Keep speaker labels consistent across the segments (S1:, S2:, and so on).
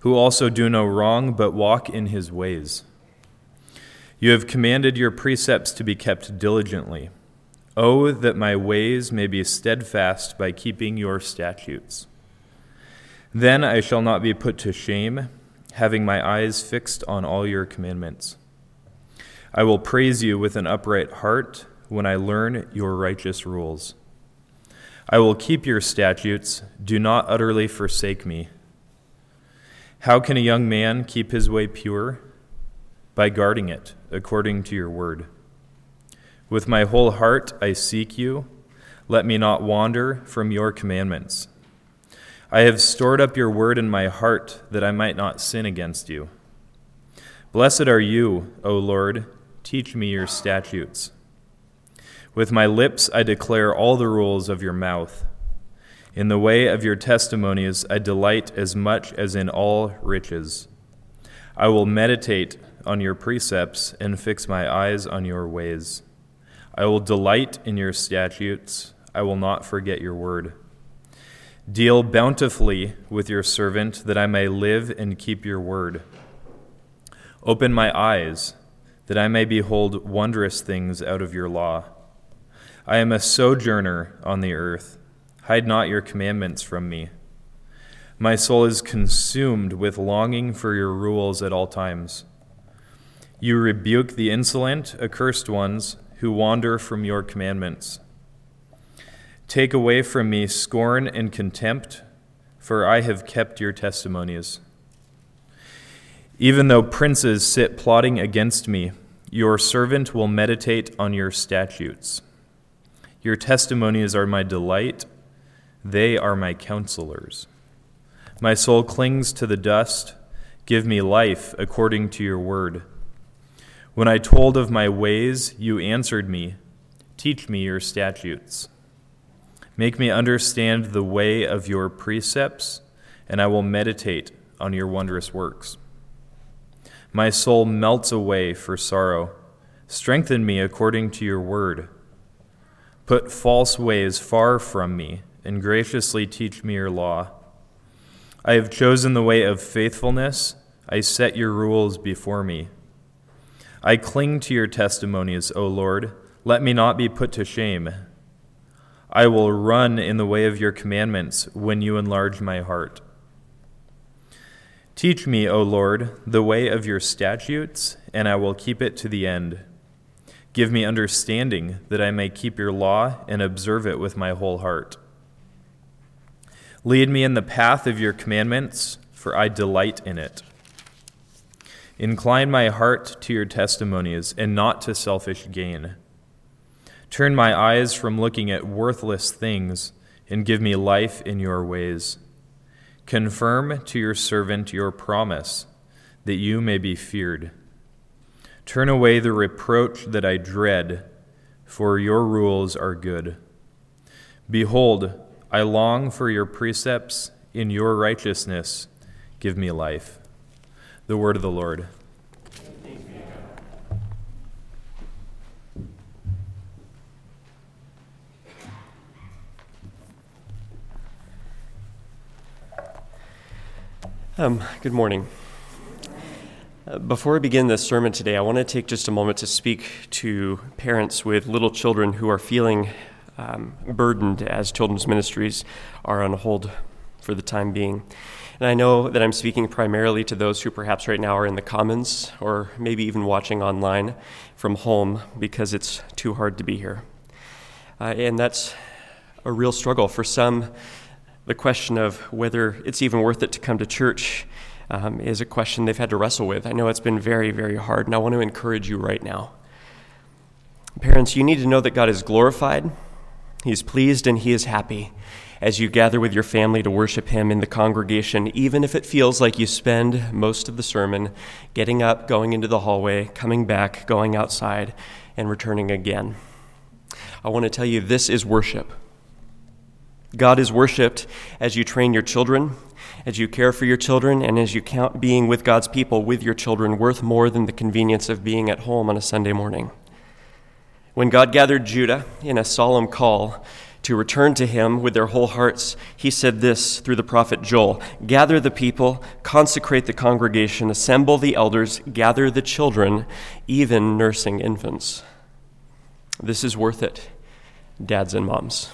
S1: who also do no wrong, but walk in his ways. You have commanded your precepts to be kept diligently. Oh, that my ways may be steadfast by keeping your statutes. Then I shall not be put to shame, having my eyes fixed on all your commandments. I will praise you with an upright heart when I learn your righteous rules. I will keep your statutes. Do not utterly forsake me. How can a young man keep his way pure? By guarding it according to your word. With my whole heart I seek you. Let me not wander from your commandments. I have stored up your word in my heart that I might not sin against you. Blessed are you, O Lord. Teach me your statutes. With my lips I declare all the rules of your mouth. In the way of your testimonies I delight as much as in all riches. I will meditate on your precepts and fix my eyes on your ways. I will delight in your statutes. I will not forget your word. Deal bountifully with your servant that I may live and keep your word. Open my eyes that I may behold wondrous things out of your law. I am a sojourner on the earth. Hide not your commandments from me. My soul is consumed with longing for your rules at all times. You rebuke the insolent, accursed ones who wander from your commandments. Take away from me scorn and contempt, for I have kept your testimonies. Even though princes sit plotting against me, your servant will meditate on your statutes. Your testimonies are my delight they are my counselors. My soul clings to the dust. Give me life according to your word. When I told of my ways, you answered me. Teach me your statutes. Make me understand the way of your precepts, and I will meditate on your wondrous works. My soul melts away for sorrow. Strengthen me according to your word. Put false ways far from me and graciously teach me your law. I have chosen the way of faithfulness. I set your rules before me. I cling to your testimonies, O Lord. Let me not be put to shame. I will run in the way of your commandments when you enlarge my heart. Teach me, O Lord, the way of your statutes, and I will keep it to the end. Give me understanding that I may keep your law and observe it with my whole heart. Lead me in the path of your commandments, for I delight in it. Incline my heart to your testimonies and not to selfish gain. Turn my eyes from looking at worthless things and give me life in your ways. Confirm to your servant your promise, that you may be feared. Turn away the reproach that I dread, for your rules are good. Behold, I long for your precepts. In your righteousness, give me life. The word of the Lord.
S2: Um, good morning. Uh, before I begin this sermon today, I want to take just a moment to speak to parents with little children who are feeling um, burdened as children's ministries are on hold for the time being. And I know that I'm speaking primarily to those who perhaps right now are in the Commons or maybe even watching online from home because it's too hard to be here. Uh, and that's a real struggle. For some, the question of whether it's even worth it to come to church um, is a question they've had to wrestle with. I know it's been very, very hard, and I want to encourage you right now. Parents, you need to know that God is glorified he is pleased and he is happy as you gather with your family to worship him in the congregation, even if it feels like you spend most of the sermon getting up, going into the hallway, coming back, going outside, and returning again. I want to tell you this is worship. God is worshiped as you train your children, as you care for your children, and as you count being with God's people with your children worth more than the convenience of being at home on a Sunday morning. When God gathered Judah in a solemn call to return to him with their whole hearts, he said this through the prophet Joel Gather the people, consecrate the congregation, assemble the elders, gather the children, even nursing infants. This is worth it, dads and moms.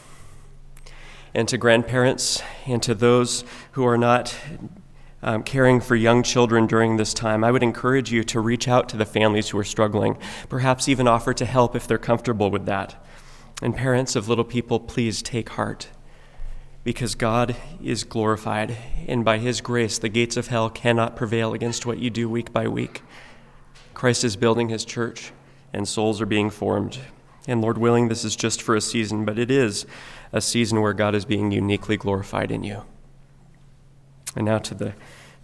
S2: And to grandparents and to those who are not um, caring for young children during this time, I would encourage you to reach out to the families who are struggling, perhaps even offer to help if they're comfortable with that. And parents of little people, please take heart because God is glorified, and by His grace, the gates of hell cannot prevail against what you do week by week. Christ is building His church, and souls are being formed. And Lord willing, this is just for a season, but it is a season where God is being uniquely glorified in you. And now to the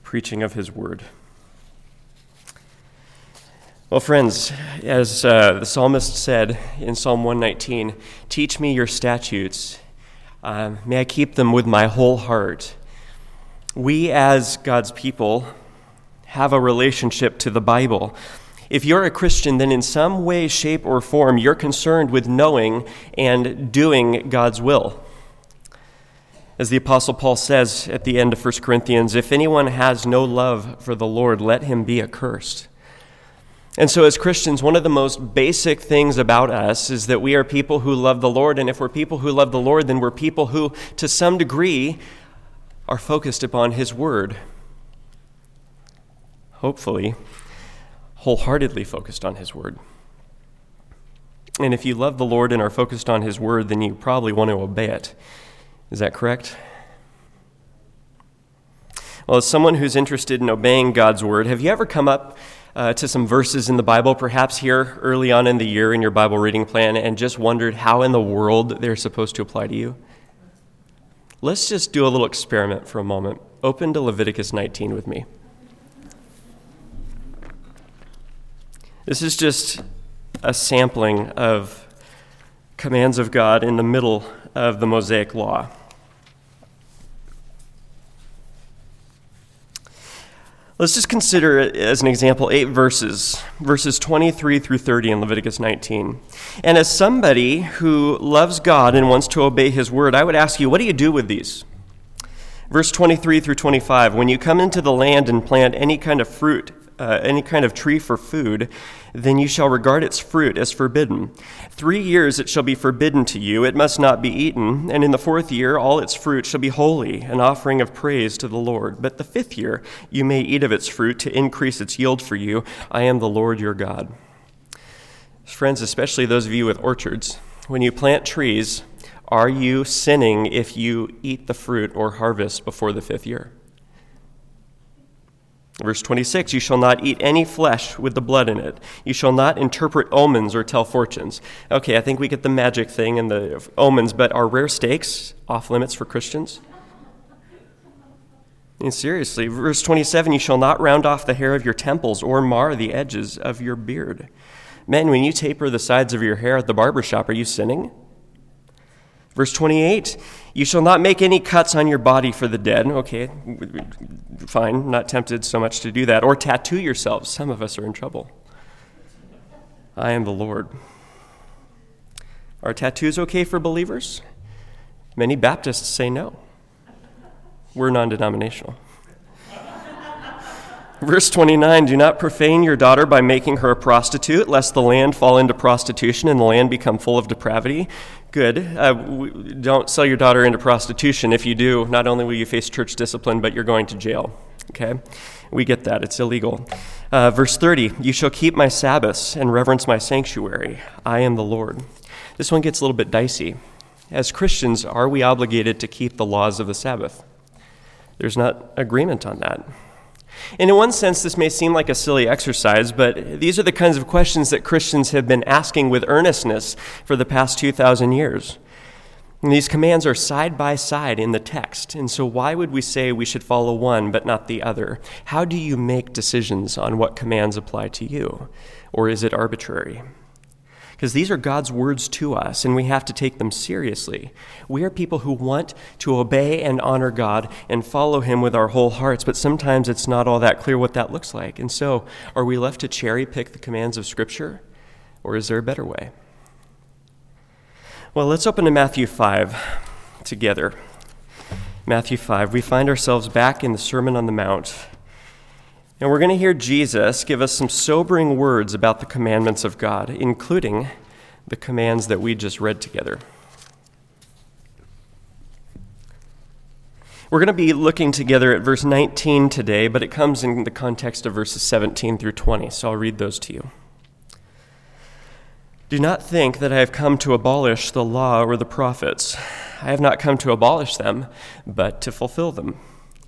S2: preaching of His word. Well, friends, as uh, the psalmist said in Psalm 119, teach me your statutes. Um, may I keep them with my whole heart. We, as God's people, have a relationship to the Bible. If you're a Christian, then in some way, shape, or form, you're concerned with knowing and doing God's will. As the Apostle Paul says at the end of 1 Corinthians, if anyone has no love for the Lord, let him be accursed. And so, as Christians, one of the most basic things about us is that we are people who love the Lord. And if we're people who love the Lord, then we're people who, to some degree, are focused upon His Word. Hopefully, wholeheartedly focused on His Word. And if you love the Lord and are focused on His Word, then you probably want to obey it. Is that correct? Well, as someone who's interested in obeying God's Word, have you ever come up uh, to some verses in the Bible, perhaps here early on in the year in your Bible reading plan, and just wondered how in the world they're supposed to apply to you? Let's just do a little experiment for a moment. Open to Leviticus 19 with me. This is just a sampling of commands of God in the middle of the Mosaic Law. Let's just consider, as an example, eight verses, verses 23 through 30 in Leviticus 19. And as somebody who loves God and wants to obey his word, I would ask you, what do you do with these? Verse 23 through 25 When you come into the land and plant any kind of fruit, uh, any kind of tree for food, then you shall regard its fruit as forbidden. Three years it shall be forbidden to you, it must not be eaten, and in the fourth year all its fruit shall be holy, an offering of praise to the Lord. But the fifth year you may eat of its fruit to increase its yield for you. I am the Lord your God. Friends, especially those of you with orchards, when you plant trees, are you sinning if you eat the fruit or harvest before the fifth year? Verse 26 You shall not eat any flesh with the blood in it. You shall not interpret omens or tell fortunes. Okay, I think we get the magic thing and the omens, but are rare steaks off limits for Christians? And seriously, verse 27 You shall not round off the hair of your temples or mar the edges of your beard. Men, when you taper the sides of your hair at the barber shop, are you sinning? Verse 28 You shall not make any cuts on your body for the dead. Okay, fine, not tempted so much to do that. Or tattoo yourselves. Some of us are in trouble. I am the Lord. Are tattoos okay for believers? Many Baptists say no. We're non denominational. Verse 29 Do not profane your daughter by making her a prostitute, lest the land fall into prostitution and the land become full of depravity. Good. Uh, don't sell your daughter into prostitution. If you do, not only will you face church discipline, but you're going to jail. Okay? We get that. It's illegal. Uh, verse 30 You shall keep my Sabbaths and reverence my sanctuary. I am the Lord. This one gets a little bit dicey. As Christians, are we obligated to keep the laws of the Sabbath? There's not agreement on that. And in one sense, this may seem like a silly exercise, but these are the kinds of questions that Christians have been asking with earnestness for the past 2,000 years. And these commands are side by side in the text. And so, why would we say we should follow one but not the other? How do you make decisions on what commands apply to you? Or is it arbitrary? Because these are God's words to us, and we have to take them seriously. We are people who want to obey and honor God and follow Him with our whole hearts, but sometimes it's not all that clear what that looks like. And so, are we left to cherry pick the commands of Scripture, or is there a better way? Well, let's open to Matthew 5 together. Matthew 5. We find ourselves back in the Sermon on the Mount. And we're going to hear Jesus give us some sobering words about the commandments of God, including the commands that we just read together. We're going to be looking together at verse 19 today, but it comes in the context of verses 17 through 20, so I'll read those to you. Do not think that I have come to abolish the law or the prophets. I have not come to abolish them, but to fulfill them.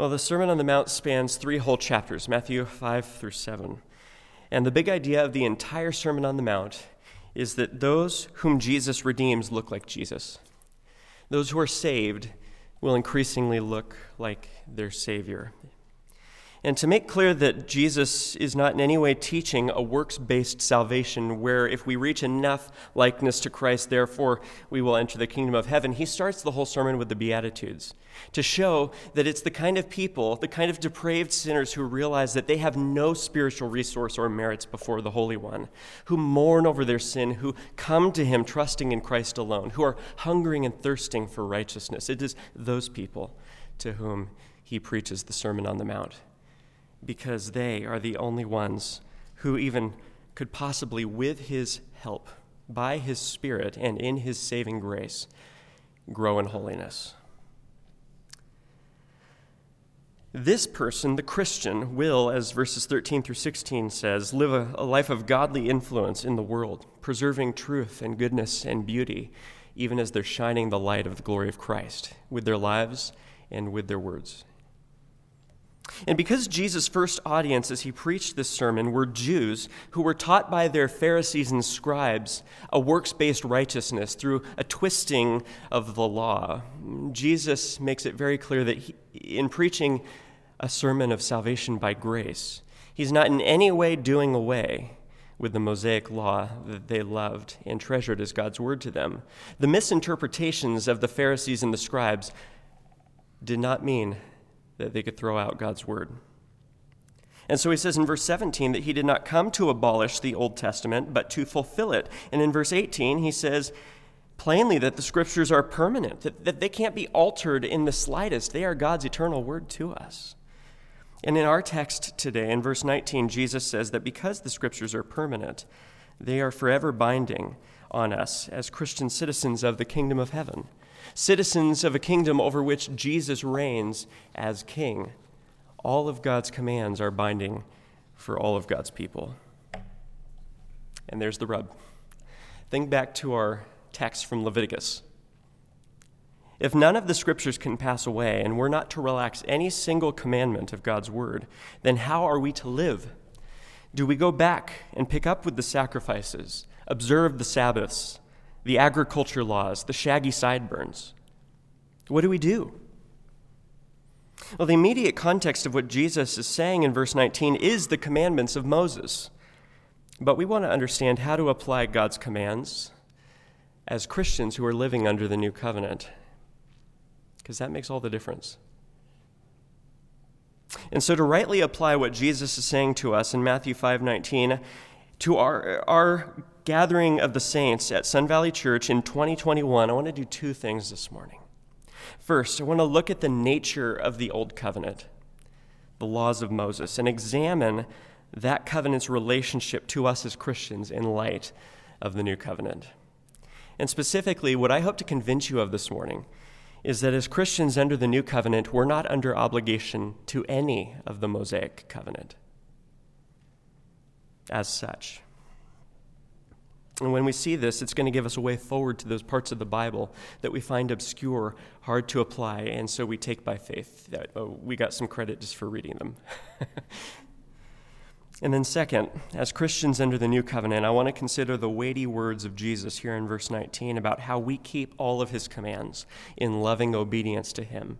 S2: Well, the Sermon on the Mount spans three whole chapters Matthew 5 through 7. And the big idea of the entire Sermon on the Mount is that those whom Jesus redeems look like Jesus. Those who are saved will increasingly look like their Savior. And to make clear that Jesus is not in any way teaching a works based salvation where if we reach enough likeness to Christ, therefore we will enter the kingdom of heaven, he starts the whole sermon with the Beatitudes to show that it's the kind of people, the kind of depraved sinners who realize that they have no spiritual resource or merits before the Holy One, who mourn over their sin, who come to him trusting in Christ alone, who are hungering and thirsting for righteousness. It is those people to whom he preaches the Sermon on the Mount because they are the only ones who even could possibly, with his help, by his Spirit and in his saving grace, grow in holiness. This person, the Christian, will, as verses 13 through 16 says, live a, a, life of godly influence in the world, preserving truth and goodness and beauty, even as they're shining the light of the glory of Christ with their lives and with their words. And because Jesus' first audience as he preached this sermon were Jews who were taught by their Pharisees and scribes a works based righteousness through a twisting of the law, Jesus makes it very clear that he, in preaching a sermon of salvation by grace, he's not in any way doing away with the Mosaic law that they loved and treasured as God's word to them. The misinterpretations of the Pharisees and the scribes did not mean that they could throw out God's word. And so he says in verse 17 that he did not come to abolish the Old Testament, but to fulfill it. And in verse 18, he says plainly that the scriptures are permanent, that, that they can't be altered in the slightest. They are God's eternal word to us. And in our text today, in verse 19, Jesus says that because the scriptures are permanent, they are forever binding on us as Christian citizens of the kingdom of heaven citizens of a kingdom over which Jesus reigns as king. All of God's commands are binding for all of God's people. And there's the rub. Think back to our text from Leviticus. If none of the scriptures can pass away and we're not to relax any single commandment of God's word, then how are we to live? Do we go back and pick up with the sacrifices, observe the Sabbaths, the agriculture laws, the shaggy sideburns. What do we do? Well, the immediate context of what Jesus is saying in verse 19 is the commandments of Moses. But we want to understand how to apply God's commands as Christians who are living under the new covenant, because that makes all the difference. And so to rightly apply what Jesus is saying to us in Matthew 5:19 to our, our gathering of the saints at Sun Valley Church in 2021, I want to do two things this morning. First, I want to look at the nature of the Old Covenant, the laws of Moses, and examine that covenant's relationship to us as Christians in light of the New Covenant. And specifically, what I hope to convince you of this morning is that as Christians under the New Covenant, we're not under obligation to any of the Mosaic covenant as such. And when we see this, it's going to give us a way forward to those parts of the Bible that we find obscure, hard to apply, and so we take by faith. That, oh, we got some credit just for reading them. And then, second, as Christians under the new covenant, I want to consider the weighty words of Jesus here in verse 19 about how we keep all of his commands in loving obedience to him.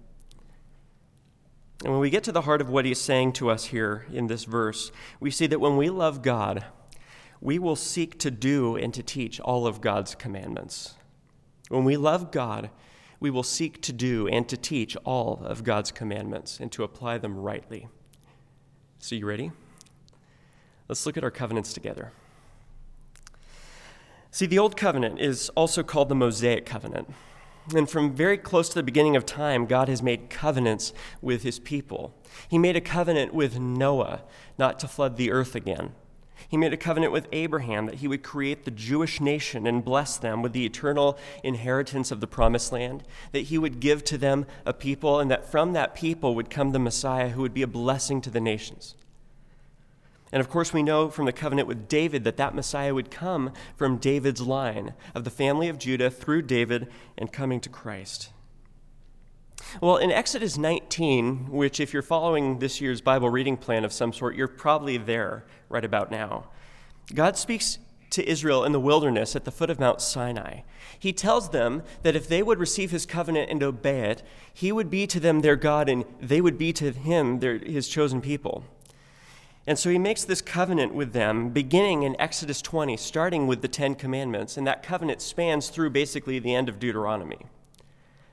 S2: And when we get to the heart of what he's saying to us here in this verse, we see that when we love God, we will seek to do and to teach all of God's commandments. When we love God, we will seek to do and to teach all of God's commandments and to apply them rightly. So, you ready? Let's look at our covenants together. See, the Old Covenant is also called the Mosaic Covenant. And from very close to the beginning of time, God has made covenants with his people. He made a covenant with Noah not to flood the earth again. He made a covenant with Abraham that he would create the Jewish nation and bless them with the eternal inheritance of the promised land, that he would give to them a people, and that from that people would come the Messiah who would be a blessing to the nations. And of course, we know from the covenant with David that that Messiah would come from David's line of the family of Judah through David and coming to Christ. Well, in Exodus 19, which, if you're following this year's Bible reading plan of some sort, you're probably there right about now, God speaks to Israel in the wilderness at the foot of Mount Sinai. He tells them that if they would receive his covenant and obey it, he would be to them their God and they would be to him their, his chosen people. And so he makes this covenant with them, beginning in Exodus 20, starting with the Ten Commandments, and that covenant spans through basically the end of Deuteronomy.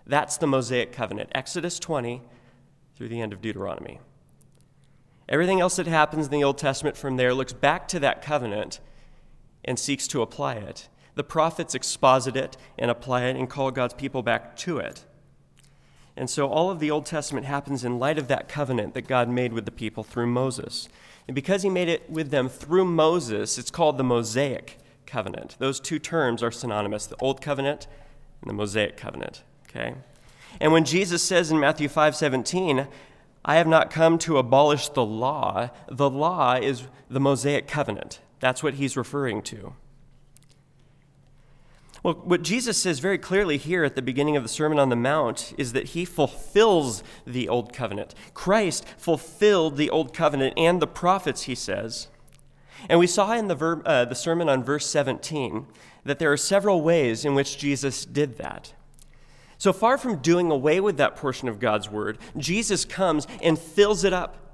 S2: That's the Mosaic covenant, Exodus 20 through the end of Deuteronomy. Everything else that happens in the Old Testament from there looks back to that covenant and seeks to apply it. The prophets exposit it and apply it and call God's people back to it. And so all of the Old Testament happens in light of that covenant that God made with the people through Moses. And because he made it with them through Moses, it's called the Mosaic covenant. Those two terms are synonymous the Old Covenant and the Mosaic covenant. Okay? And when Jesus says in Matthew 5 17, I have not come to abolish the law, the law is the Mosaic covenant. That's what he's referring to. Well, what Jesus says very clearly here at the beginning of the Sermon on the Mount is that he fulfills the Old Covenant. Christ fulfilled the Old Covenant and the prophets, he says. And we saw in the, uh, the sermon on verse 17 that there are several ways in which Jesus did that. So far from doing away with that portion of God's word, Jesus comes and fills it up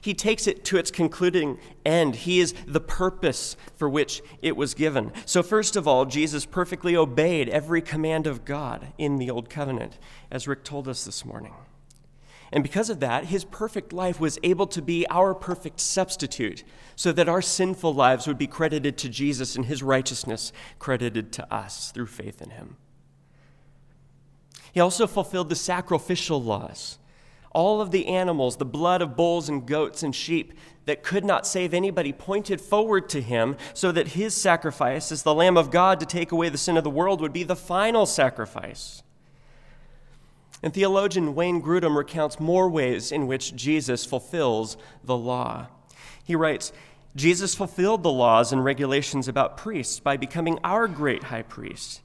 S2: he takes it to its concluding end. He is the purpose for which it was given. So, first of all, Jesus perfectly obeyed every command of God in the Old Covenant, as Rick told us this morning. And because of that, his perfect life was able to be our perfect substitute, so that our sinful lives would be credited to Jesus and his righteousness credited to us through faith in him. He also fulfilled the sacrificial laws all of the animals, the blood of bulls and goats and sheep that could not save anybody, pointed forward to him so that his sacrifice as the Lamb of God to take away the sin of the world would be the final sacrifice. And theologian Wayne Grudem recounts more ways in which Jesus fulfills the law. He writes, Jesus fulfilled the laws and regulations about priests by becoming our great high priest.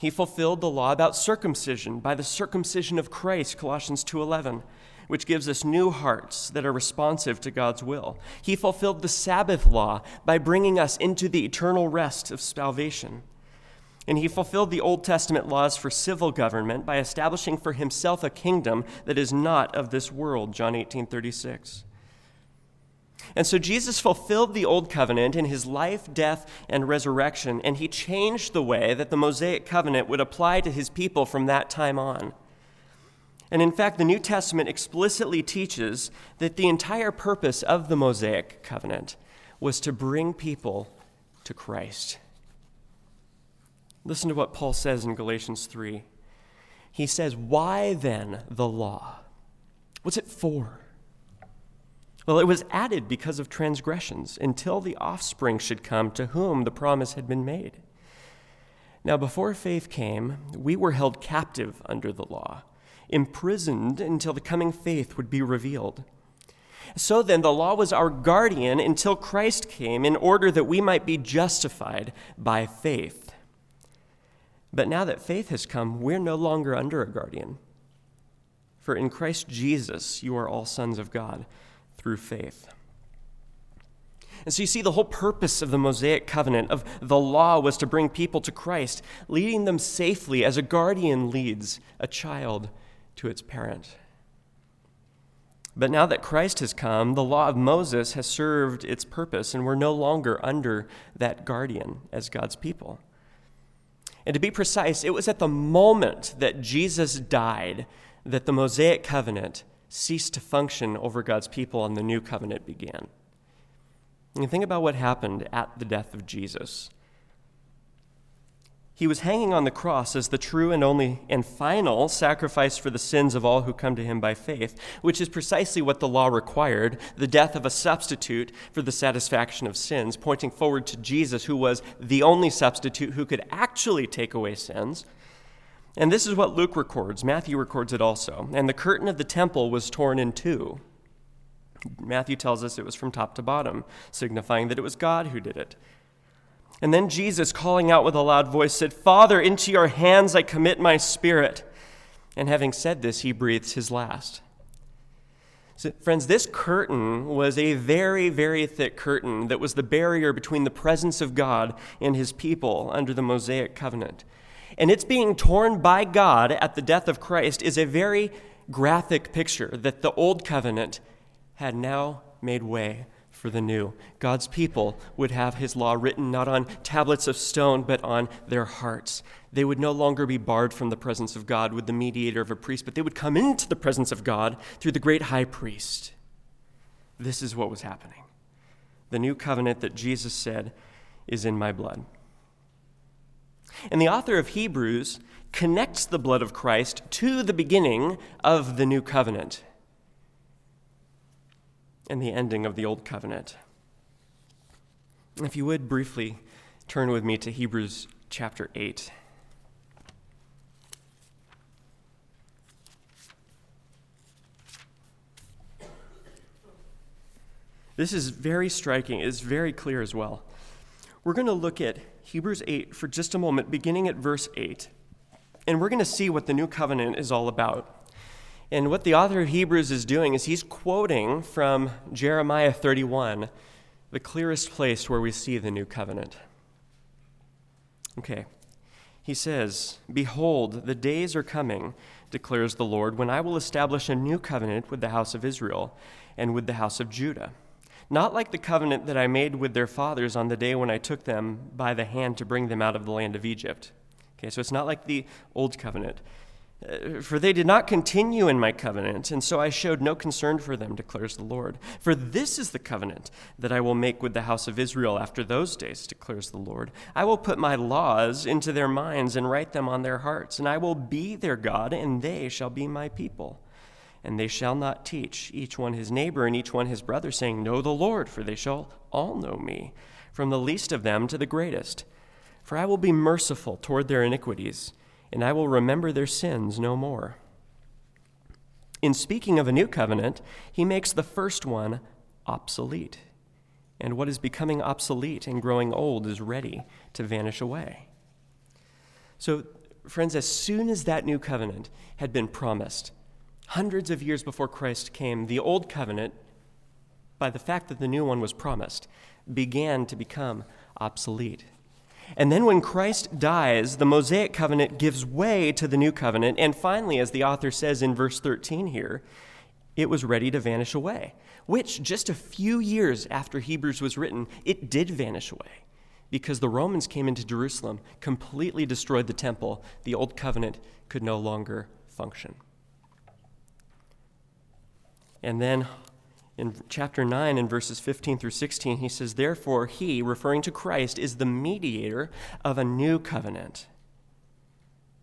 S2: He fulfilled the law about circumcision by the circumcision of Christ, Colossians 2:11, which gives us new hearts that are responsive to God's will. He fulfilled the Sabbath law by bringing us into the eternal rest of salvation. And he fulfilled the Old Testament laws for civil government by establishing for himself a kingdom that is not of this world, John 18:36. And so Jesus fulfilled the old covenant in his life, death, and resurrection, and he changed the way that the Mosaic covenant would apply to his people from that time on. And in fact, the New Testament explicitly teaches that the entire purpose of the Mosaic covenant was to bring people to Christ. Listen to what Paul says in Galatians 3. He says, Why then the law? What's it for? Well, it was added because of transgressions until the offspring should come to whom the promise had been made. Now, before faith came, we were held captive under the law, imprisoned until the coming faith would be revealed. So then, the law was our guardian until Christ came in order that we might be justified by faith. But now that faith has come, we're no longer under a guardian. For in Christ Jesus, you are all sons of God through faith. And so you see, the whole purpose of the Mosaic covenant, of the law, was to bring people to Christ, leading them safely as a guardian leads a child to its parent. But now that Christ has come, the law of Moses has served its purpose, and we're no longer under that guardian as God's people. And to be precise, it was at the moment that Jesus died that the Mosaic covenant ceased to function over God's people and the new covenant began. And think about what happened at the death of Jesus. He was hanging on the cross as the true and only and final sacrifice for the sins of all who come to him by faith, which is precisely what the law required the death of a substitute for the satisfaction of sins, pointing forward to Jesus, who was the only substitute who could actually take away sins. And this is what Luke records. Matthew records it also. And the curtain of the temple was torn in two. Matthew tells us it was from top to bottom, signifying that it was God who did it. And then Jesus, calling out with a loud voice, said, Father, into your hands I commit my spirit. And having said this, he breathes his last. So, friends, this curtain was a very, very thick curtain that was the barrier between the presence of God and his people under the Mosaic covenant. And it's being torn by God at the death of Christ is a very graphic picture that the old covenant had now made way for the new. God's people would have his law written not on tablets of stone, but on their hearts. They would no longer be barred from the presence of God with the mediator of a priest, but they would come into the presence of God through the great high priest. This is what was happening. The new covenant that Jesus said is in my blood. And the author of Hebrews connects the blood of Christ to the beginning of the new covenant and the ending of the Old Covenant. If you would briefly turn with me to Hebrews chapter 8. This is very striking, it's very clear as well. We're going to look at Hebrews 8 for just a moment, beginning at verse 8. And we're going to see what the new covenant is all about. And what the author of Hebrews is doing is he's quoting from Jeremiah 31, the clearest place where we see the new covenant. Okay. He says, Behold, the days are coming, declares the Lord, when I will establish a new covenant with the house of Israel and with the house of Judah. Not like the covenant that I made with their fathers on the day when I took them by the hand to bring them out of the land of Egypt. Okay, so it's not like the old covenant. Uh, for they did not continue in my covenant, and so I showed no concern for them, declares the Lord. For this is the covenant that I will make with the house of Israel after those days, declares the Lord. I will put my laws into their minds and write them on their hearts, and I will be their God, and they shall be my people. And they shall not teach each one his neighbor and each one his brother, saying, Know the Lord, for they shall all know me, from the least of them to the greatest. For I will be merciful toward their iniquities and I will remember their sins no more. In speaking of a new covenant, he makes the first one obsolete. And what is becoming obsolete and growing old is ready to vanish away. So, friends, as soon as that new covenant had been promised, hundreds of years before Christ came, the old covenant, by the fact that the new one was promised, began to become obsolete. And then when Christ dies, the Mosaic covenant gives way to the new covenant. And finally, as the author says in verse 13 here, it was ready to vanish away, which just a few years after Hebrews was written, it did vanish away because the Romans came into Jerusalem, completely destroyed the temple. The old covenant could no longer function. And then in chapter 9, in verses 15 through 16, he says, Therefore, he, referring to Christ, is the mediator of a new covenant,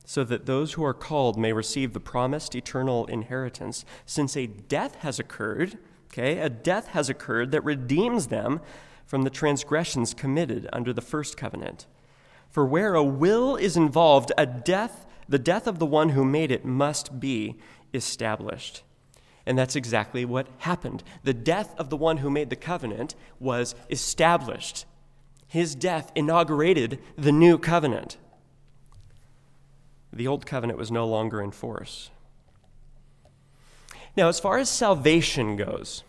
S2: so that those who are called may receive the promised eternal inheritance, since a death has occurred, okay, a death has occurred that redeems them from the transgressions committed under the first covenant. For where a will is involved, a death, the death of the one who made it must be established. And that's exactly what happened. The death of the one who made the covenant was established. His death inaugurated the new covenant. The old covenant was no longer in force. Now, as far as salvation goes,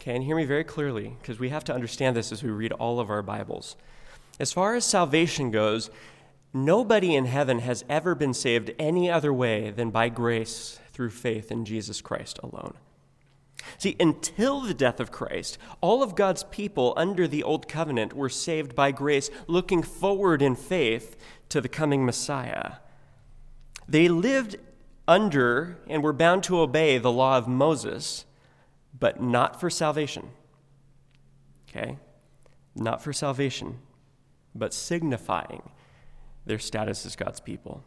S2: Okay, and hear me very clearly, because we have to understand this as we read all of our Bibles. As far as salvation goes, nobody in heaven has ever been saved any other way than by grace through faith in Jesus Christ alone. See, until the death of Christ, all of God's people under the Old Covenant were saved by grace, looking forward in faith to the coming Messiah. They lived under and were bound to obey the law of Moses, but not for salvation. Okay? Not for salvation, but signifying their status as God's people.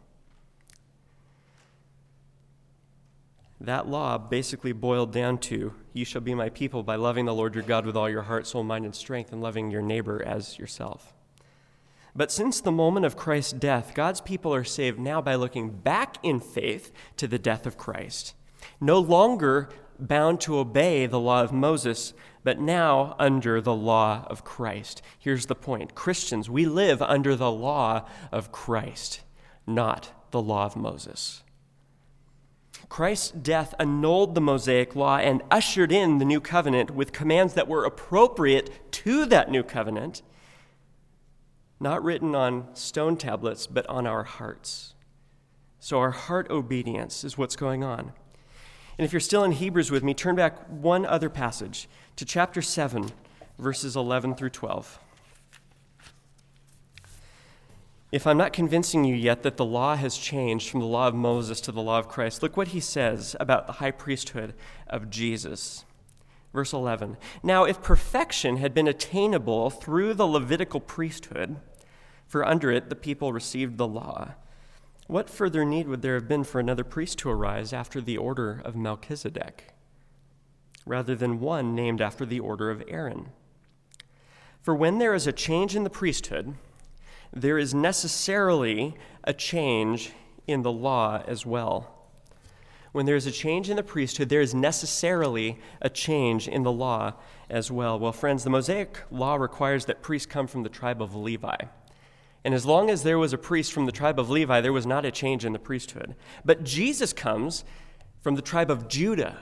S2: That law basically boiled down to you shall be my people by loving the Lord your God with all your heart, soul, mind, and strength, and loving your neighbor as yourself. But since the moment of Christ's death, God's people are saved now by looking back in faith to the death of Christ. No longer bound to obey the law of Moses, but now under the law of Christ. Here's the point Christians, we live under the law of Christ, not the law of Moses. Christ's death annulled the Mosaic law and ushered in the new covenant with commands that were appropriate to that new covenant, not written on stone tablets, but on our hearts. So, our heart obedience is what's going on. And if you're still in Hebrews with me, turn back one other passage to chapter 7, verses 11 through 12. If I'm not convincing you yet that the law has changed from the law of Moses to the law of Christ, look what he says about the high priesthood of Jesus. Verse 11 Now, if perfection had been attainable through the Levitical priesthood, for under it the people received the law, what further need would there have been for another priest to arise after the order of Melchizedek, rather than one named after the order of Aaron? For when there is a change in the priesthood, there is necessarily a change in the law as well. When there is a change in the priesthood, there is necessarily a change in the law as well. Well, friends, the Mosaic law requires that priests come from the tribe of Levi. And as long as there was a priest from the tribe of Levi, there was not a change in the priesthood. But Jesus comes from the tribe of Judah,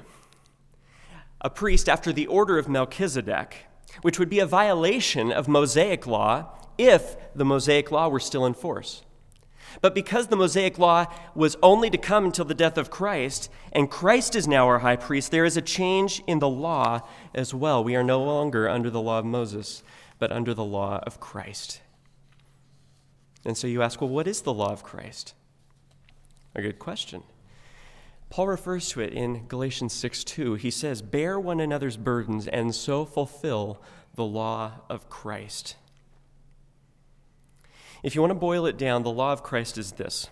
S2: a priest after the order of Melchizedek, which would be a violation of Mosaic law if the Mosaic law were still in force. But because the Mosaic law was only to come until the death of Christ, and Christ is now our high priest, there is a change in the law as well. We are no longer under the law of Moses, but under the law of Christ. And so you ask, well, what is the law of Christ? A good question. Paul refers to it in Galatians 6 2. He says, Bear one another's burdens and so fulfill the law of Christ. If you want to boil it down, the law of Christ is this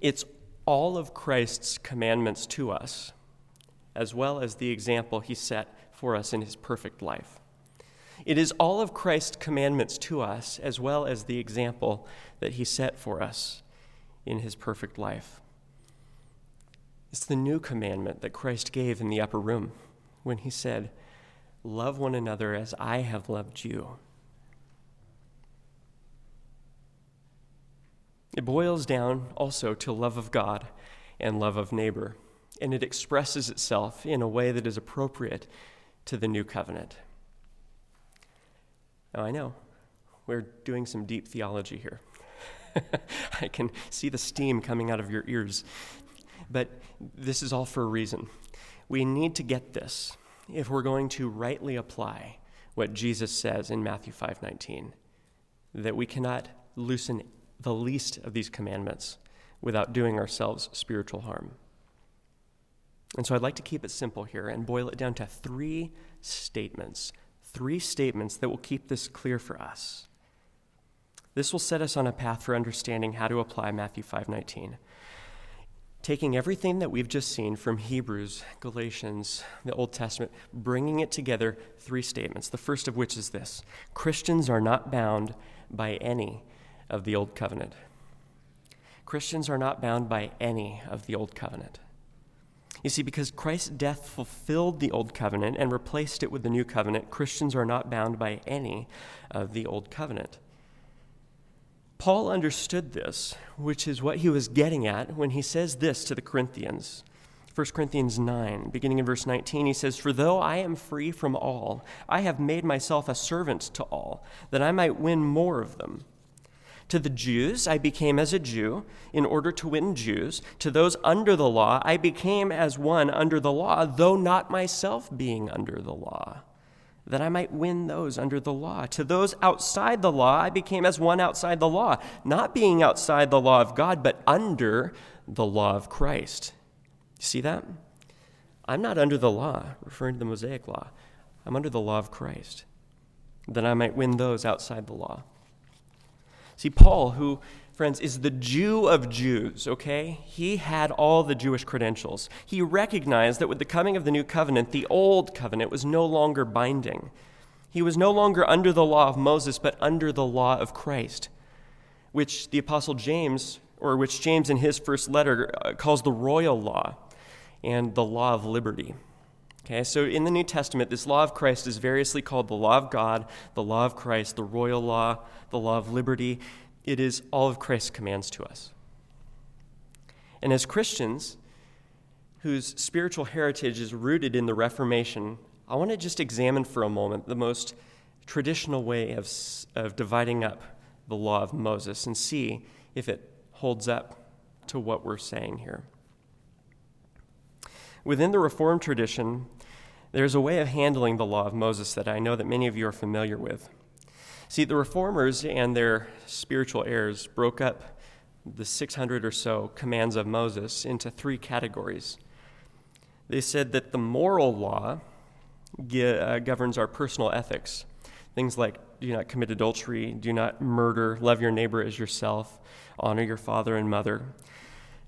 S2: it's all of Christ's commandments to us, as well as the example he set for us in his perfect life. It is all of Christ's commandments to us, as well as the example that he set for us in his perfect life. It's the new commandment that Christ gave in the upper room when he said, Love one another as I have loved you. It boils down also to love of God and love of neighbor, and it expresses itself in a way that is appropriate to the new covenant. Now, I know we're doing some deep theology here. I can see the steam coming out of your ears. But this is all for a reason. We need to get this if we're going to rightly apply what Jesus says in Matthew 5:19 that we cannot loosen the least of these commandments without doing ourselves spiritual harm. And so I'd like to keep it simple here and boil it down to three statements. Three statements that will keep this clear for us. This will set us on a path for understanding how to apply Matthew 5:19. Taking everything that we've just seen from Hebrews, Galatians, the Old Testament, bringing it together, three statements. The first of which is this Christians are not bound by any of the Old Covenant. Christians are not bound by any of the Old Covenant. You see, because Christ's death fulfilled the Old Covenant and replaced it with the New Covenant, Christians are not bound by any of the Old Covenant. Paul understood this, which is what he was getting at when he says this to the Corinthians 1 Corinthians 9, beginning in verse 19, he says, For though I am free from all, I have made myself a servant to all, that I might win more of them. To the Jews, I became as a Jew in order to win Jews. To those under the law, I became as one under the law, though not myself being under the law, that I might win those under the law. To those outside the law, I became as one outside the law, not being outside the law of God, but under the law of Christ See that? I'm not under the law, referring to the Mosaic law. I'm under the law of Christ, that I might win those outside the law. See, Paul, who, friends, is the Jew of Jews, okay? He had all the Jewish credentials. He recognized that with the coming of the new covenant, the old covenant was no longer binding. He was no longer under the law of Moses, but under the law of Christ, which the Apostle James, or which James in his first letter uh, calls the royal law and the law of liberty. Okay, so in the New Testament, this law of Christ is variously called the law of God, the law of Christ, the royal law, the law of liberty. It is all of Christ's commands to us. And as Christians, whose spiritual heritage is rooted in the Reformation, I want to just examine for a moment the most traditional way of, of dividing up the law of Moses and see if it holds up to what we're saying here. Within the Reformed tradition, there's a way of handling the law of Moses that I know that many of you are familiar with. See, the reformers and their spiritual heirs broke up the 600 or so commands of Moses into three categories. They said that the moral law uh, governs our personal ethics. Things like do not commit adultery, do not murder, love your neighbor as yourself, honor your father and mother.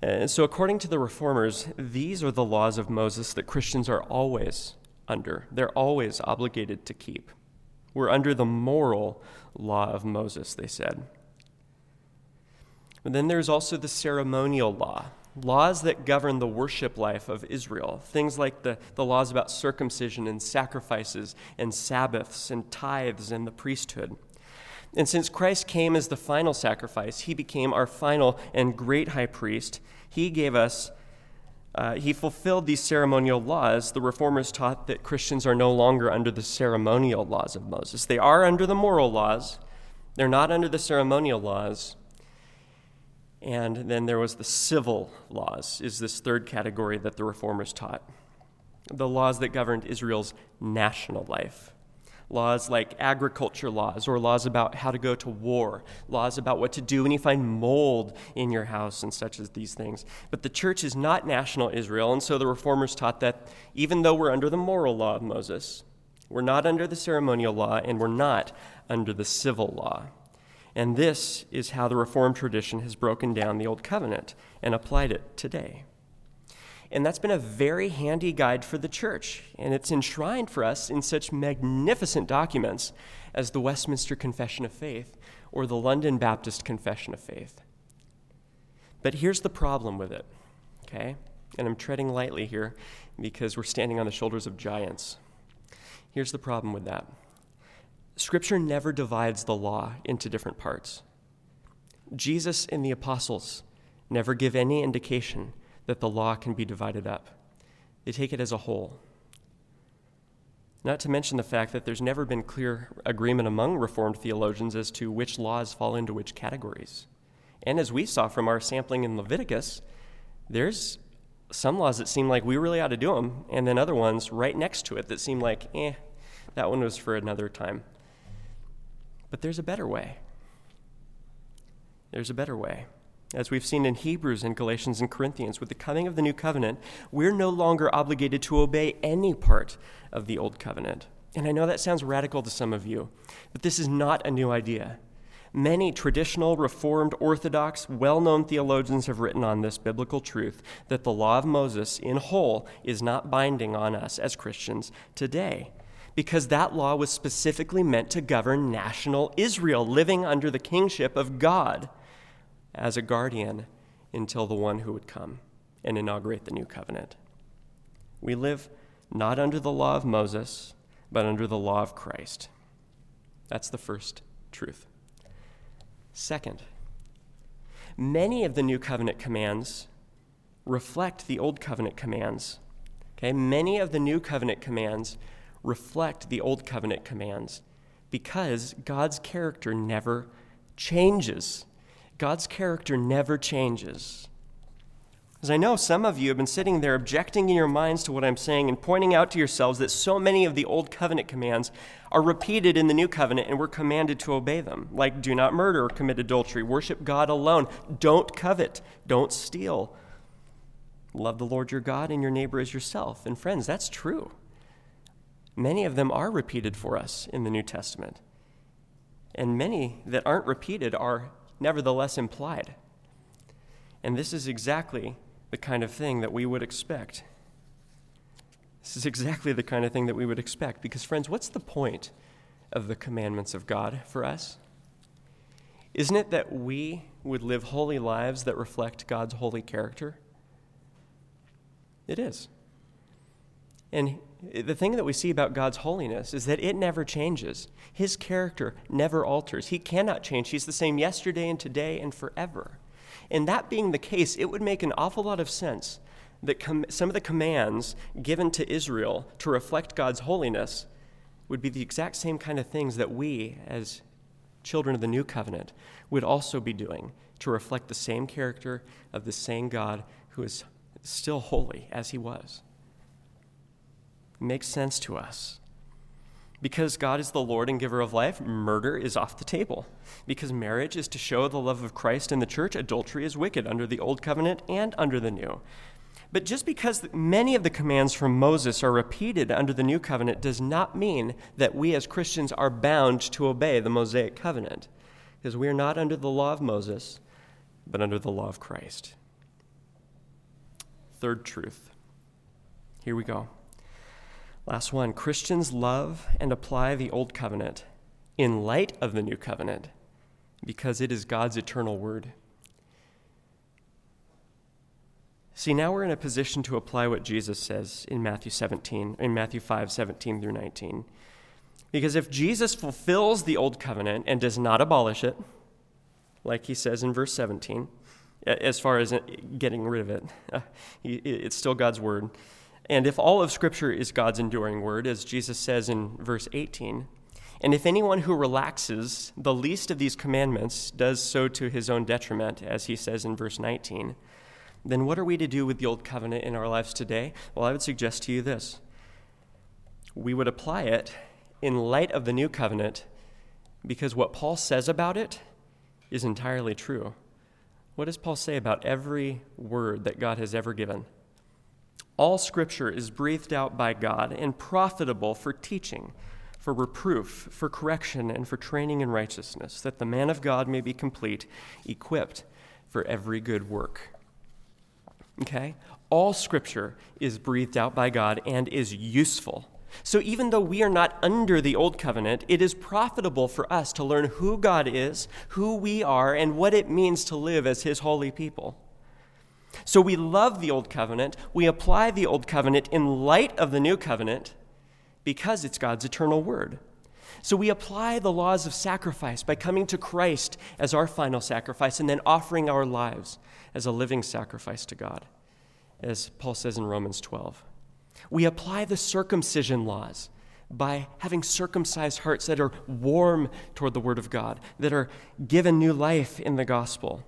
S2: And so, according to the reformers, these are the laws of Moses that Christians are always under. They're always obligated to keep. We're under the moral law of Moses, they said. But then there's also the ceremonial law, laws that govern the worship life of Israel. Things like the, the laws about circumcision and sacrifices and Sabbaths and tithes and the priesthood. And since Christ came as the final sacrifice, he became our final and great high priest. He gave us, uh, he fulfilled these ceremonial laws. The reformers taught that Christians are no longer under the ceremonial laws of Moses. They are under the moral laws, they're not under the ceremonial laws. And then there was the civil laws, is this third category that the reformers taught. The laws that governed Israel's national life laws like agriculture laws or laws about how to go to war, laws about what to do when you find mold in your house and such as these things. But the church is not national Israel, and so the reformers taught that even though we're under the moral law of Moses, we're not under the ceremonial law and we're not under the civil law. And this is how the Reformed tradition has broken down the Old Covenant and applied it today. And that's been a very handy guide for the church. And it's enshrined for us in such magnificent documents as the Westminster Confession of Faith or the London Baptist Confession of Faith. But here's the problem with it, okay? And I'm treading lightly here because we're standing on the shoulders of giants. Here's the problem with that Scripture never divides the law into different parts. Jesus and the apostles never give any indication that the law can be divided up. They take it as a whole. Not to mention the fact that there's never been clear agreement among Reformed theologians as to which laws fall into which categories. And as we saw from our sampling in Leviticus, there's some laws that seem like we really ought to do them, and then other ones right next to it that seem like, eh, that one was for another time. But there's a better way. There's a better way. As we've seen in Hebrews and Galatians and Corinthians, with the coming of the new covenant, we're no longer obligated to obey any part of the old covenant. And I know that sounds radical to some of you, but this is not a new idea. Many traditional, Reformed, Orthodox, well known theologians have written on this biblical truth that the law of Moses in whole is not binding on us as Christians today, because that law was specifically meant to govern national Israel living under the kingship of God as a guardian until the one who would come and inaugurate the new covenant. We live not under the law of Moses, but under the law of Christ. That's the first truth. Second, many of the new covenant commands reflect the Old Covenant commands. Okay, many of the New Covenant commands reflect the Old Covenant commands because God's character never changes. God's character never changes. As I know some of you have been sitting there objecting in your minds to what I'm saying and pointing out to yourselves that so many of the Old Covenant commands are repeated in the New Covenant and we're commanded to obey them, like do not murder or commit adultery, worship God alone, don't covet, don't steal, love the Lord your God and your neighbor as yourself. And friends, that's true. Many of them are repeated for us in the New Testament. And many that aren't repeated are nevertheless implied. And this is exactly the kind of thing that we would expect. This is exactly the kind of thing that we would expect. Because, friends, what's the point of the commandments of God for us? Isn't it that we would live holy lives that reflect God's holy character? It is. And the thing that we see about God's holiness is that it never changes. His character never alters. He cannot change. He's the same yesterday and today and forever. And that being the case, it would make an awful lot of sense that com- some of the commands given to Israel to reflect God's holiness would be the exact same kind of things that we, as children of the new covenant, would also be doing to reflect the same character of the same God who is still holy as he was. Makes sense to us. Because God is the Lord and giver of life, murder is off the table. Because marriage is to show the love of Christ in the church, adultery is wicked under the old covenant and under the new. But just because many of the commands from Moses are repeated under the new covenant does not mean that we as Christians are bound to obey the Mosaic covenant. Because we are not under the law of Moses, but under the law of Christ. Third truth. Here we go. Last one Christians love and apply the Old Covenant in light of the New Covenant because it is God's eternal word. See, now we're in a position to apply what Jesus says in Matthew 17, in Matthew 5, 17 through 19. Because if Jesus fulfills the Old Covenant and does not abolish it, like he says in verse 17, as far as getting rid of it, it's still God's word. And if all of Scripture is God's enduring word, as Jesus says in verse 18, and if anyone who relaxes the least of these commandments does so to his own detriment, as he says in verse 19, then what are we to do with the old covenant in our lives today? Well, I would suggest to you this we would apply it in light of the new covenant because what Paul says about it is entirely true. What does Paul say about every word that God has ever given? All scripture is breathed out by God and profitable for teaching, for reproof, for correction, and for training in righteousness, that the man of God may be complete, equipped for every good work. Okay? All scripture is breathed out by God and is useful. So even though we are not under the old covenant, it is profitable for us to learn who God is, who we are, and what it means to live as his holy people. So we love the Old Covenant. We apply the Old Covenant in light of the New Covenant because it's God's eternal word. So we apply the laws of sacrifice by coming to Christ as our final sacrifice and then offering our lives as a living sacrifice to God, as Paul says in Romans 12. We apply the circumcision laws by having circumcised hearts that are warm toward the Word of God, that are given new life in the gospel.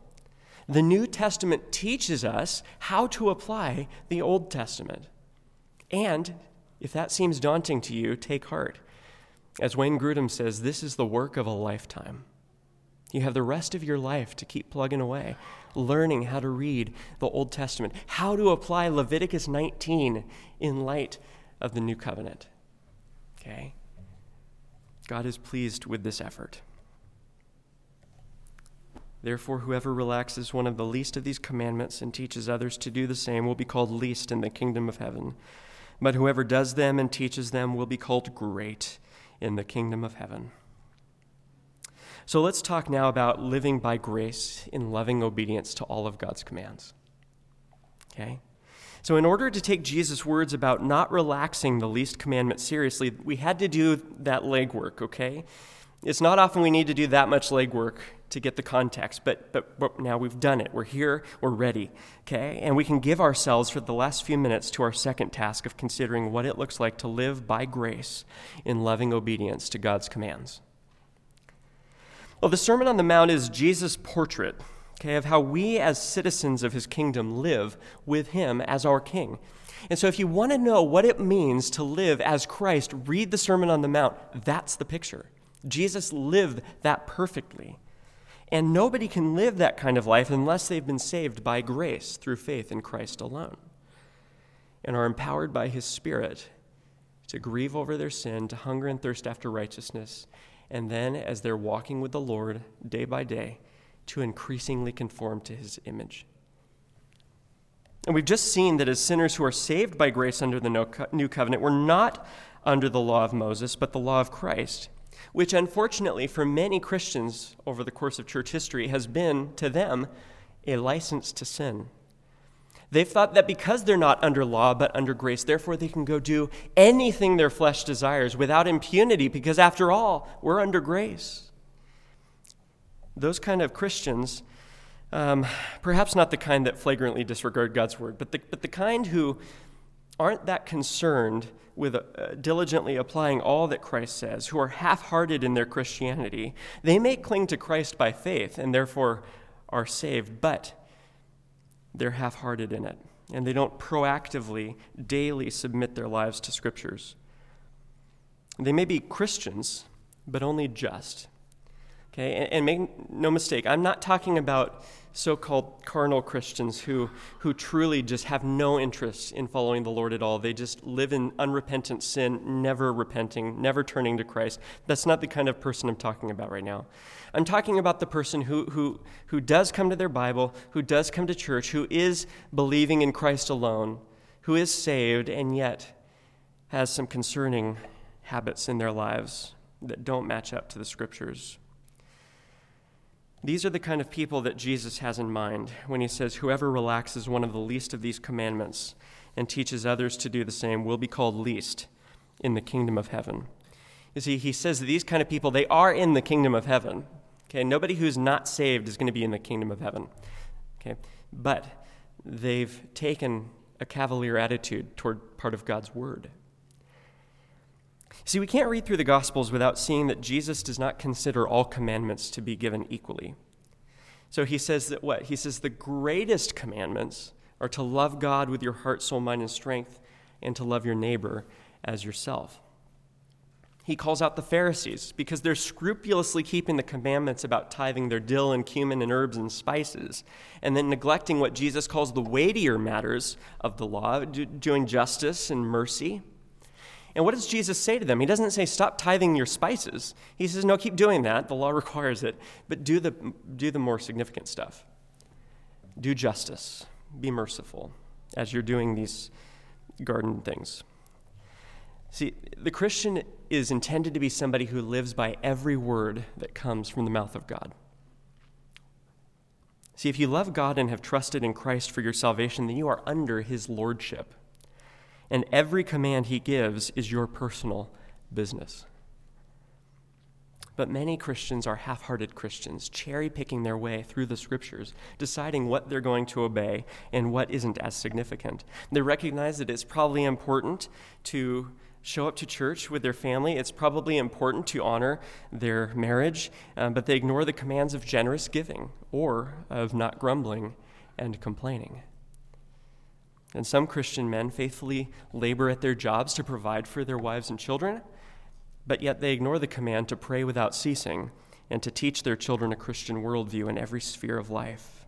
S2: The New Testament teaches us how to apply the Old Testament. And if that seems daunting to you, take heart. As Wayne Grudem says, this is the work of a lifetime. You have the rest of your life to keep plugging away, learning how to read the Old Testament, how to apply Leviticus 19 in light of the new covenant. Okay? God is pleased with this effort. Therefore, whoever relaxes one of the least of these commandments and teaches others to do the same will be called least in the kingdom of heaven. But whoever does them and teaches them will be called great in the kingdom of heaven. So let's talk now about living by grace in loving obedience to all of God's commands. Okay? So, in order to take Jesus' words about not relaxing the least commandment seriously, we had to do that legwork, okay? It's not often we need to do that much legwork to get the context, but, but, but now we've done it. We're here, we're ready, okay? And we can give ourselves for the last few minutes to our second task of considering what it looks like to live by grace in loving obedience to God's commands. Well, the Sermon on the Mount is Jesus' portrait, okay, of how we as citizens of his kingdom live with him as our king. And so, if you want to know what it means to live as Christ, read the Sermon on the Mount. That's the picture. Jesus lived that perfectly. And nobody can live that kind of life unless they've been saved by grace through faith in Christ alone and are empowered by his Spirit to grieve over their sin, to hunger and thirst after righteousness, and then, as they're walking with the Lord day by day, to increasingly conform to his image. And we've just seen that as sinners who are saved by grace under the new covenant, we're not under the law of Moses, but the law of Christ which unfortunately for many Christians over the course of church history has been to them a license to sin. They've thought that because they're not under law but under grace, therefore they can go do anything their flesh desires without impunity because after all, we're under grace. Those kind of Christians, um, perhaps not the kind that flagrantly disregard God's word, but the, but the kind who aren't that concerned with uh, diligently applying all that Christ says, who are half hearted in their Christianity, they may cling to Christ by faith and therefore are saved, but they're half hearted in it. And they don't proactively, daily submit their lives to scriptures. They may be Christians, but only just. Okay, and, and make no mistake, I'm not talking about so called carnal Christians who, who truly just have no interest in following the Lord at all. They just live in unrepentant sin, never repenting, never turning to Christ. That's not the kind of person I'm talking about right now. I'm talking about the person who, who, who does come to their Bible, who does come to church, who is believing in Christ alone, who is saved, and yet has some concerning habits in their lives that don't match up to the scriptures. These are the kind of people that Jesus has in mind when he says, Whoever relaxes one of the least of these commandments and teaches others to do the same will be called least in the kingdom of heaven. You see, he says that these kind of people, they are in the kingdom of heaven. Okay, nobody who's not saved is going to be in the kingdom of heaven. Okay, but they've taken a cavalier attitude toward part of God's word. See, we can't read through the Gospels without seeing that Jesus does not consider all commandments to be given equally. So he says that what? He says the greatest commandments are to love God with your heart, soul, mind, and strength, and to love your neighbor as yourself. He calls out the Pharisees because they're scrupulously keeping the commandments about tithing their dill and cumin and herbs and spices, and then neglecting what Jesus calls the weightier matters of the law, doing justice and mercy. And what does Jesus say to them? He doesn't say, stop tithing your spices. He says, no, keep doing that. The law requires it. But do the, do the more significant stuff. Do justice. Be merciful as you're doing these garden things. See, the Christian is intended to be somebody who lives by every word that comes from the mouth of God. See, if you love God and have trusted in Christ for your salvation, then you are under his lordship and every command he gives is your personal business. But many Christians are half hearted Christians, cherry picking their way through the scriptures, deciding what they're going to obey and what isn't as significant. They recognize that it's probably important to show up to church with their family. It's probably important to honor their marriage, um, but they ignore the commands of generous giving or of not grumbling and complaining. And some Christian men faithfully labor at their jobs to provide for their wives and children, but yet they ignore the command to pray without ceasing and to teach their children a Christian worldview in every sphere of life.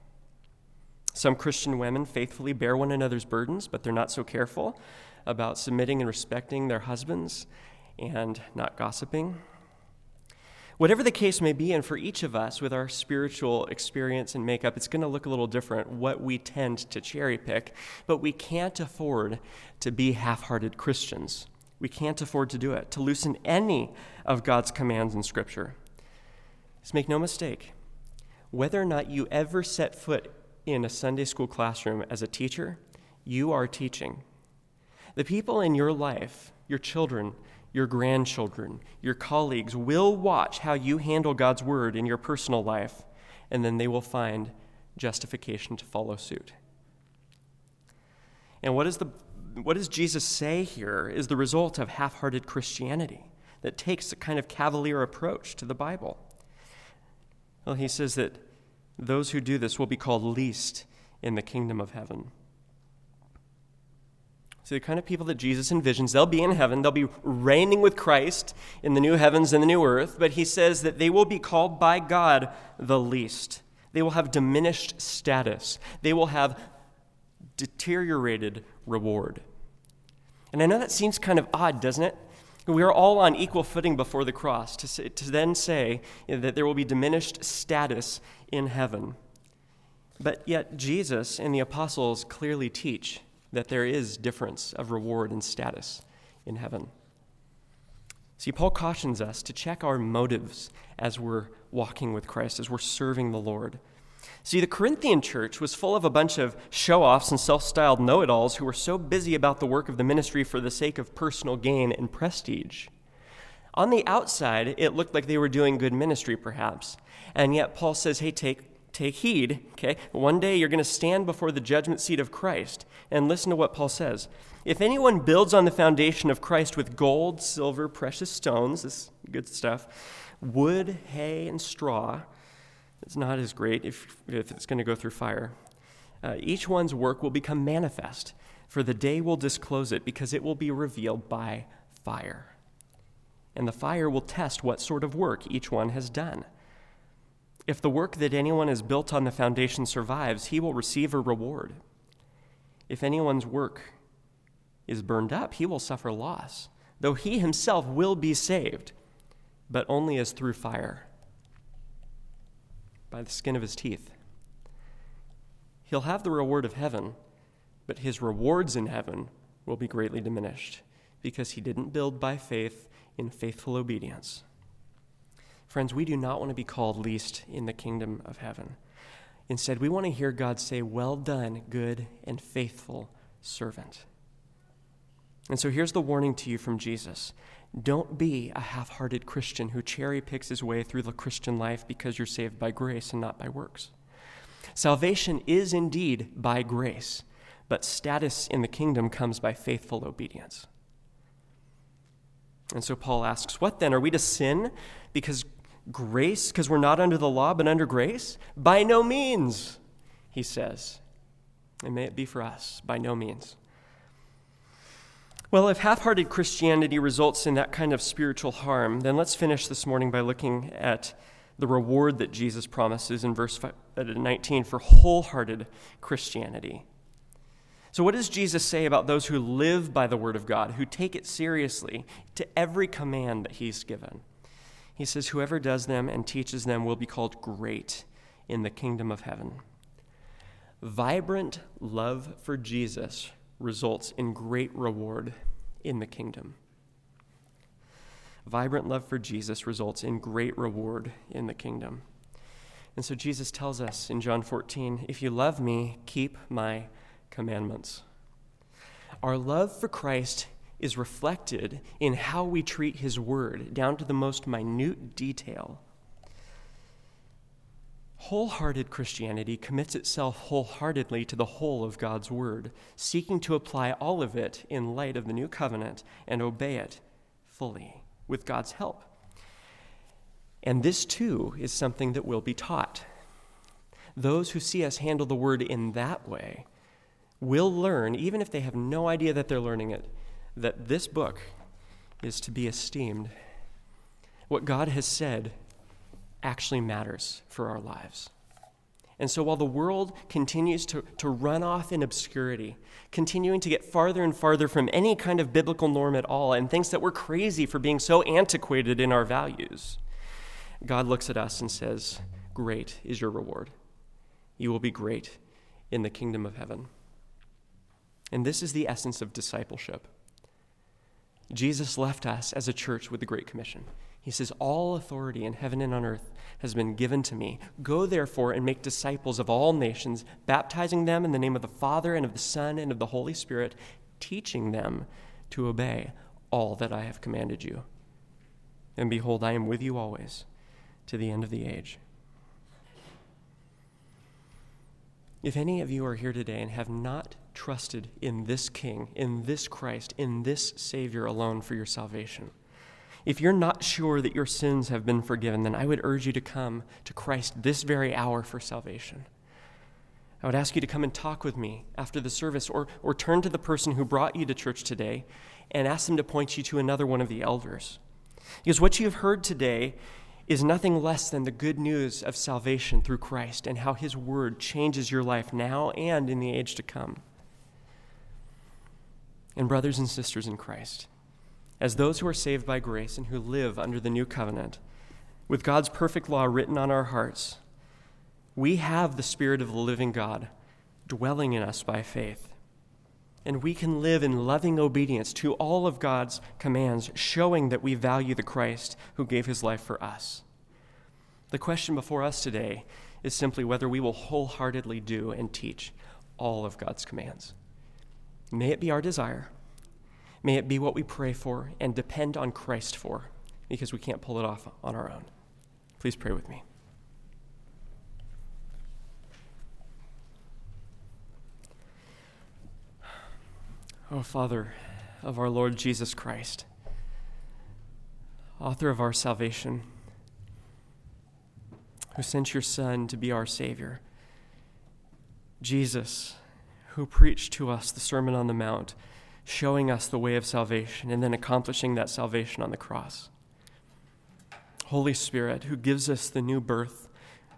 S2: Some Christian women faithfully bear one another's burdens, but they're not so careful about submitting and respecting their husbands and not gossiping. Whatever the case may be, and for each of us with our spiritual experience and makeup, it's going to look a little different what we tend to cherry pick, but we can't afford to be half hearted Christians. We can't afford to do it, to loosen any of God's commands in Scripture. Just make no mistake whether or not you ever set foot in a Sunday school classroom as a teacher, you are teaching. The people in your life, your children, your grandchildren, your colleagues will watch how you handle God's word in your personal life, and then they will find justification to follow suit. And what, is the, what does Jesus say here is the result of half hearted Christianity that takes a kind of cavalier approach to the Bible? Well, he says that those who do this will be called least in the kingdom of heaven. So, the kind of people that Jesus envisions, they'll be in heaven, they'll be reigning with Christ in the new heavens and the new earth, but he says that they will be called by God the least. They will have diminished status, they will have deteriorated reward. And I know that seems kind of odd, doesn't it? We are all on equal footing before the cross to, say, to then say that there will be diminished status in heaven. But yet, Jesus and the apostles clearly teach that there is difference of reward and status in heaven. See, Paul cautions us to check our motives as we're walking with Christ, as we're serving the Lord. See, the Corinthian church was full of a bunch of show offs and self styled know it alls who were so busy about the work of the ministry for the sake of personal gain and prestige. On the outside, it looked like they were doing good ministry, perhaps. And yet, Paul says, hey, take, take heed, okay? One day you're going to stand before the judgment seat of Christ. And listen to what Paul says. If anyone builds on the foundation of Christ with gold, silver, precious stones, this good stuff, wood, hay, and straw, it's not as great if, if it's going to go through fire. Uh, each one's work will become manifest, for the day will disclose it, because it will be revealed by fire. And the fire will test what sort of work each one has done. If the work that anyone has built on the foundation survives, he will receive a reward. If anyone's work is burned up, he will suffer loss, though he himself will be saved, but only as through fire by the skin of his teeth. He'll have the reward of heaven, but his rewards in heaven will be greatly diminished because he didn't build by faith in faithful obedience. Friends, we do not want to be called least in the kingdom of heaven. Instead, we want to hear God say, Well done, good and faithful servant. And so here's the warning to you from Jesus don't be a half hearted Christian who cherry picks his way through the Christian life because you're saved by grace and not by works. Salvation is indeed by grace, but status in the kingdom comes by faithful obedience. And so Paul asks, What then? Are we to sin because grace, because we're not under the law but under grace? By no means, he says. And may it be for us, by no means. Well, if half hearted Christianity results in that kind of spiritual harm, then let's finish this morning by looking at the reward that Jesus promises in verse uh, 19 for wholehearted Christianity. So, what does Jesus say about those who live by the Word of God, who take it seriously to every command that He's given? He says, Whoever does them and teaches them will be called great in the kingdom of heaven. Vibrant love for Jesus results in great reward in the kingdom. Vibrant love for Jesus results in great reward in the kingdom. And so Jesus tells us in John 14 if you love me, keep my commandments. Our love for Christ is reflected in how we treat his word, down to the most minute detail. Wholehearted Christianity commits itself wholeheartedly to the whole of God's Word, seeking to apply all of it in light of the new covenant and obey it fully with God's help. And this, too, is something that will be taught. Those who see us handle the Word in that way will learn, even if they have no idea that they're learning it, that this book is to be esteemed. What God has said actually matters for our lives. And so while the world continues to, to run off in obscurity, continuing to get farther and farther from any kind of biblical norm at all, and thinks that we're crazy for being so antiquated in our values, God looks at us and says, Great is your reward. You will be great in the kingdom of heaven. And this is the essence of discipleship. Jesus left us as a church with the Great Commission. He says, All authority in heaven and on earth has been given to me. Go therefore and make disciples of all nations, baptizing them in the name of the Father and of the Son and of the Holy Spirit, teaching them to obey all that I have commanded you. And behold, I am with you always to the end of the age. If any of you are here today and have not trusted in this King, in this Christ, in this Savior alone for your salvation, if you're not sure that your sins have been forgiven, then I would urge you to come to Christ this very hour for salvation. I would ask you to come and talk with me after the service or, or turn to the person who brought you to church today and ask them to point you to another one of the elders. Because what you have heard today is nothing less than the good news of salvation through Christ and how his word changes your life now and in the age to come. And, brothers and sisters in Christ, as those who are saved by grace and who live under the new covenant, with God's perfect law written on our hearts, we have the Spirit of the living God dwelling in us by faith. And we can live in loving obedience to all of God's commands, showing that we value the Christ who gave his life for us. The question before us today is simply whether we will wholeheartedly do and teach all of God's commands. May it be our desire. May it be what we pray for and depend on Christ for, because we can't pull it off on our own. Please pray with me. Oh, Father of our Lord Jesus Christ, author of our salvation, who sent your Son to be our Savior, Jesus, who preached to us the Sermon on the Mount, showing us the way of salvation and then accomplishing that salvation on the cross. Holy Spirit, who gives us the new birth,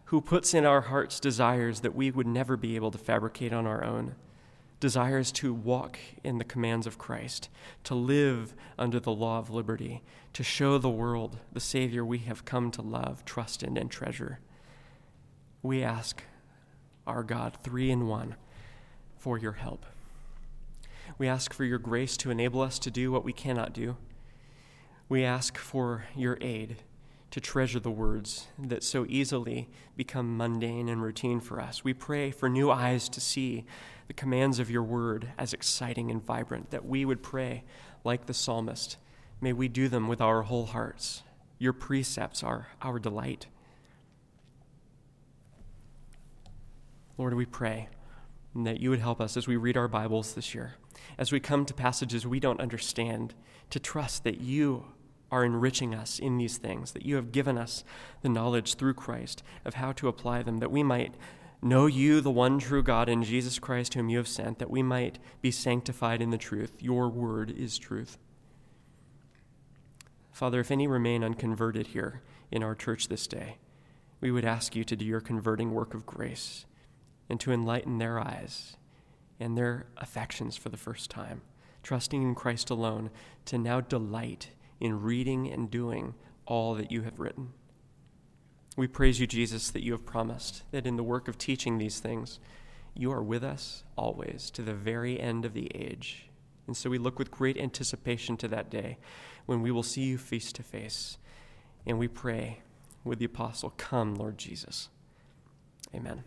S2: who puts in our hearts desires that we would never be able to fabricate on our own desires to walk in the commands of Christ, to live under the law of liberty, to show the world the Savior we have come to love, trust in, and treasure. We ask our God, three in one, for your help. We ask for your grace to enable us to do what we cannot do. We ask for your aid to treasure the words that so easily become mundane and routine for us. We pray for new eyes to see the commands of your word as exciting and vibrant, that we would pray like the psalmist. May we do them with our whole hearts. Your precepts are our delight. Lord, we pray that you would help us as we read our Bibles this year, as we come to passages we don't understand, to trust that you are enriching us in these things, that you have given us the knowledge through Christ of how to apply them, that we might know you, the one true God, in Jesus Christ, whom you have sent, that we might be sanctified in the truth. Your word is truth. Father, if any remain unconverted here in our church this day, we would ask you to do your converting work of grace and to enlighten their eyes and their affections for the first time, trusting in Christ alone to now delight in reading and doing all that you have written. We praise you, Jesus, that you have promised that in the work of teaching these things, you are with us always to the very end of the age. And so we look with great anticipation to that day when we will see you face to face. And we pray with the apostle, Come, Lord Jesus. Amen.